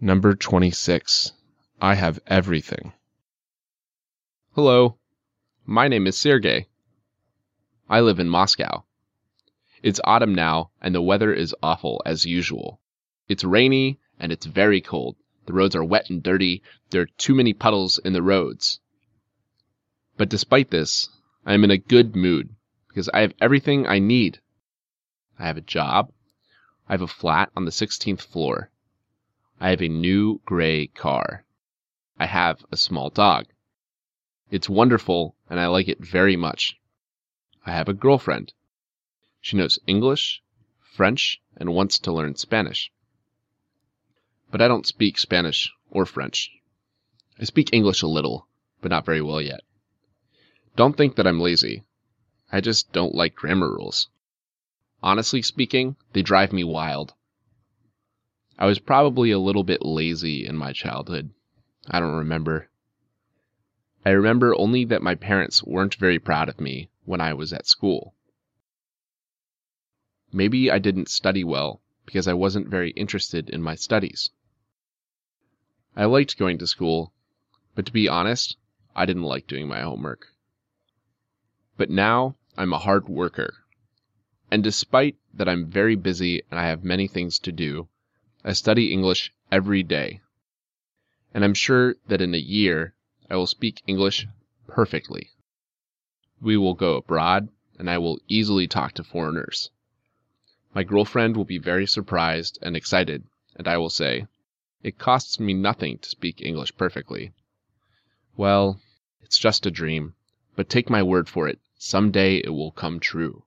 Number 26. I have everything. Hello. My name is Sergey. I live in Moscow. It's autumn now, and the weather is awful as usual. It's rainy and it's very cold. The roads are wet and dirty. There are too many puddles in the roads. But despite this, I am in a good mood because I have everything I need. I have a job. I have a flat on the 16th floor. I have a new gray car. I have a small dog. It's wonderful and I like it very much. I have a girlfriend. She knows English, French, and wants to learn Spanish. But I don't speak Spanish or French. I speak English a little, but not very well yet. Don't think that I'm lazy. I just don't like grammar rules. Honestly speaking, they drive me wild. I was probably a little bit lazy in my childhood. I don't remember. I remember only that my parents weren't very proud of me when I was at school. Maybe I didn't study well because I wasn't very interested in my studies. I liked going to school, but to be honest, I didn't like doing my homework. But now I'm a hard worker. And despite that I'm very busy and I have many things to do, I study English every day. And I'm sure that in a year I will speak English perfectly. We will go abroad and I will easily talk to foreigners. My girlfriend will be very surprised and excited, and I will say, It costs me nothing to speak English perfectly. Well, it's just a dream, but take my word for it, some day it will come true.